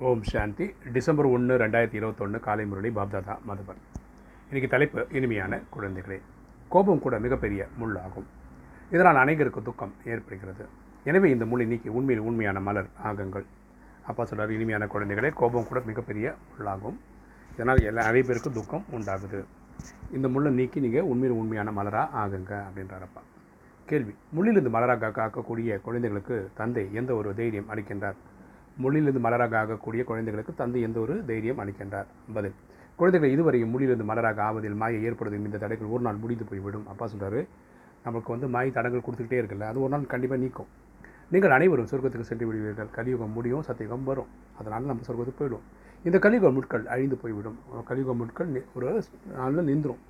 ஓம் சாந்தி. December ஒன்று ரெண்டாயிரத்தி இருபத்தொன்று காலை முரளி பாப்தாதா மதுபன். இன்றைக்கி தலைப்பு இனிமையான குழந்தைகளே. கோபம் கூட மிகப்பெரிய முள்ளாகும். இதனால் அனைவருக்கு துக்கம் ஏற்படுகிறது. எனவே இந்த முள்ளை நீக்கி உண்மையில் உண்மையான மலர் ஆகுங்கள். அப்பா சொல்கிறார் இனிமையான குழந்தைகளே கோபம் கூட மிகப்பெரிய முள்ளாகும். இதனால் எல்லா நிறைய துக்கம் உண்டாகுது. இந்த முள்ளை நீக்கி நீங்கள் உண்மையில் உண்மையான மலராக ஆகுங்க அப்படின்றாரப்பா கேள்வி. முள்ளிலிருந்து மலராக காக்கக்கூடிய குழந்தைகளுக்கு தந்தை எந்த ஒரு தைரியம் அளிக்கின்றார்? முள்ளிலிருந்து மலராக ஆகக்கூடிய குழந்தைகளுக்கு தந்தை எந்த ஒரு தைரியம் அளிக்கின்றார்? பதில். குழந்தைகள் இதுவரையும் முள்ளிலிருந்து மலராக ஆவதில் மாயை ஏற்படுத்தும் இந்த தடைகள் ஒரு நாள் முடிந்து போய்விடும். அப்பா சொல்கிறாரு நமக்கு வந்து மாய தடங்கள் கொடுத்துக்கிட்டே இருக்குல்ல அது ஒரு நாள் கண்டிப்பாக நீக்கும். நீங்கள் அனைவரும் சொர்க்கத்துக்கு சென்று விடுவீர்கள். கலியுகம் முடியும் சத்தியுகம் வரும். அதனால் நம்ம சொர்க்கத்துக்கு போயிடும் இந்த கலியுக முட்கள் அழிந்து போய்விடும். கலியுக முட்கள் ஒரு நாளில் நின்றும்.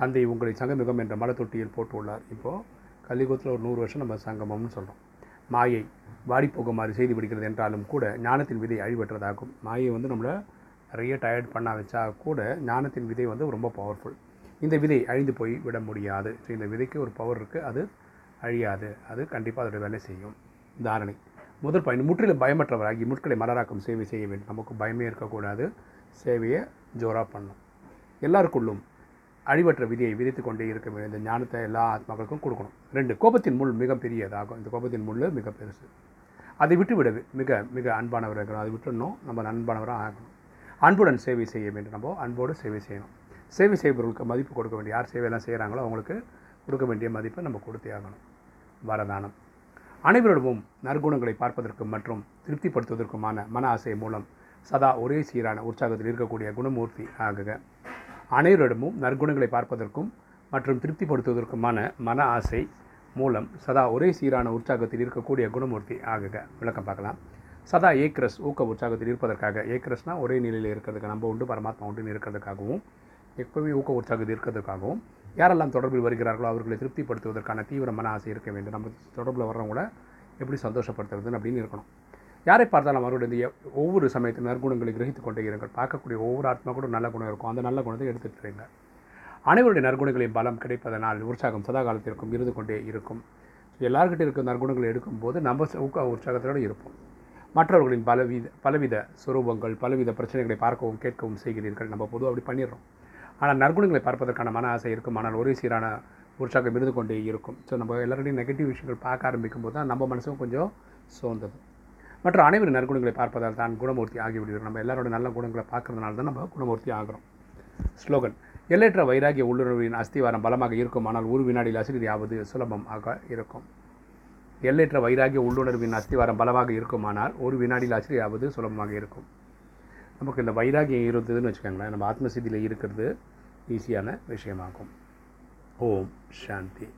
தந்தை உங்களை சங்கமிகம் என்ற மலத்தொட்டியில் போட்டுள்ளார். இப்போது கலியுகத்தில் ஒரு நூறு வருஷம் நம்ம சங்கமம்னு சொல்கிறோம் மாயை வாடி போகுமாறு செய்து விடுகிறது என்றாலும் கூட ஞானத்தின் விதை அழிவற்றதாகும். மாயை வந்து நம்மளை நிறைய டயர்ட் பண்ண வச்சா கூட ஞானத்தின் விதை வந்து ரொம்ப பவர்ஃபுல் இந்த விதை அழிந்து போய் விட முடியாது. ஸோ இந்த விதைக்கு ஒரு பவர் இருக்குது அது அழியாது. அது கண்டிப்பாக அதோடய வேலை செய்யும். தாரணை. முதல் பயன் முற்றிலும் பயமற்றவராகி முட்களை மலராக்கும் சேவை செய்ய வேண்டும். நமக்கு பயமே இருக்கக்கூடாது. சேவையை ஜோராக பண்ணும் எல்லாருக்குள்ளும் அழிவற்ற விதியை விதித்து கொண்டே இருக்க வேண்டிய இந்த ஞானத்தை எல்லா ஆத்மாக்களுக்கும் கொடுக்கணும். ரெண்டு கோபத்தின் முள் மிக பெரியதாகும் இந்த கோபத்தின் முள் மிக பெருசு. அதை விட்டு விட மிக மிக அன்பானவர் இருக்கணும். அதை விட்டுடணும். நம்ம அன்பானவராக ஆகணும். அன்புடன் சேவை செய்ய வேண்டும். நம்ம அன்போடு சேவை செய்யணும். சேவை செய்பவர்களுக்கு மதிப்பு கொடுக்க வேண்டிய யார் சேவையெல்லாம் செய்கிறாங்களோ அவங்களுக்கு கொடுக்க வேண்டிய மதிப்பை நம்ம கொடுத்தே ஆகணும். வரதானம். அனைவரிடமும் நற்குணங்களை பார்ப்பதற்கும் மற்றும் திருப்திப்படுத்துவதற்குமான மன ஆசை மூலம் சதா ஒரே சீரான உற்சாகத்தில் இருக்கக்கூடிய குணமூர்த்தி ஆகுக. அனைவரிடமும் நற்குணங்களை பார்ப்பதற்கும் மற்றும் திருப்திப்படுத்துவதற்குமான மன ஆசை மூலம் சதா ஒரே சீரான உற்சாகத்தில் இருக்கக்கூடிய குணமூர்த்தி ஆகுக. விளக்கம் பார்க்கலாம். சதா ஏக்ரஸ் ஊக்க உற்சாகத்தில் இருப்பதற்காக ஏக்ரஸ்னால் ஒரே நிலையில் இருக்கிறதுக்கு நம்ம உண்டு பரமாத்மா உண்டுன்னு இருக்கிறதுக்காகவும் எப்பவுமே ஊக்க உற்சாகத்தில் இருக்கிறதுக்காகவும் யாரெல்லாம் தொடர்பில் வருகிறார்களோ அவர்களை திருப்திப்படுத்துவதற்கான தீவிர மன ஆசை இருக்க வேண்டும். நம்ம தொடர்பில் வர்றவங்கள எப்படி சந்தோஷப்படுத்துறதுன்னு அப்படின்னு இருக்கணும். யாரை பார்த்தாலும் அவருடைய இந்த ஒவ்வொரு சமயத்தில் நற்குணங்களை கிரகித்து கொண்டே இருங்கள். பார்க்கக்கூடிய ஒவ்வொரு ஆத்மா கூட நல்ல குணம் இருக்கும். அந்த நல்ல குணத்தை எடுத்துட்டு இருங்க அனைவருடைய நற்குணங்களின் பலம் கிடைப்பதனால் உற்சாகம் சதா காலத்திற்கும் இருந்து கொண்டே இருக்கும். எல்லார்கிட்ட இருக்கும் நற்குணங்களை எடுக்கும்போது நம்ம ஊக்க உற்சாகத்தோடு இருப்போம். மற்றவர்களின் பலவித பலவித சுரூபங்கள் பலவித பிரச்சனைகளை பார்க்கவும் கேட்கவும் செய்கிறீர்கள். நம்ம பொதுவாக அப்படி பண்ணிடுறோம். ஆனால் நற்குணங்களை பார்ப்பதற்கான மன ஆசை இருக்கும். ஆனால் ஒரே சீரான உற்சாகம் இருந்து கொண்டே இருக்கும். ஸோ நம்ம எல்லாருடையும் நெகட்டிவ் விஷயங்கள் பார்க்க ஆரம்பிக்கும் போது தான் நம்ம மனசும் கொஞ்சம் சோர்ந்தது. மற்ற அனைவரும் நற்குணங்களை பார்ப்பதால் தான் குணமூர்த்தி ஆகிவிடுகிறோம் நம்ம எல்லாரோட நல்ல குணங்களை பார்க்கறதுனால தான் நம்ம குணமூர்த்தி ஆகிறோம். ஸ்லோகன் எல்லையற்ற வைராகிய உள்ளுணர்வின் அஸ்திவாரம் பலமாக இருக்கும் ஆனால் ஒரு வினாடியில் அசிறியாவது சுலபமாக இருக்கும். எல்லையற்ற வைராகிய உள்ளுணர்வின் அஸ்திவாரம் பலமாக இருக்குமானால் ஒரு வினாடியில் அசிரியாவது சுலபமாக இருக்கும். நமக்கு இந்த வைராகியம் இருந்ததுன்னு வச்சுக்கோங்களேன் நம்ம ஆத்மசித்தியில் இருக்கிறது ஈஸியான விஷயமாகும். ஓம் சாந்தி.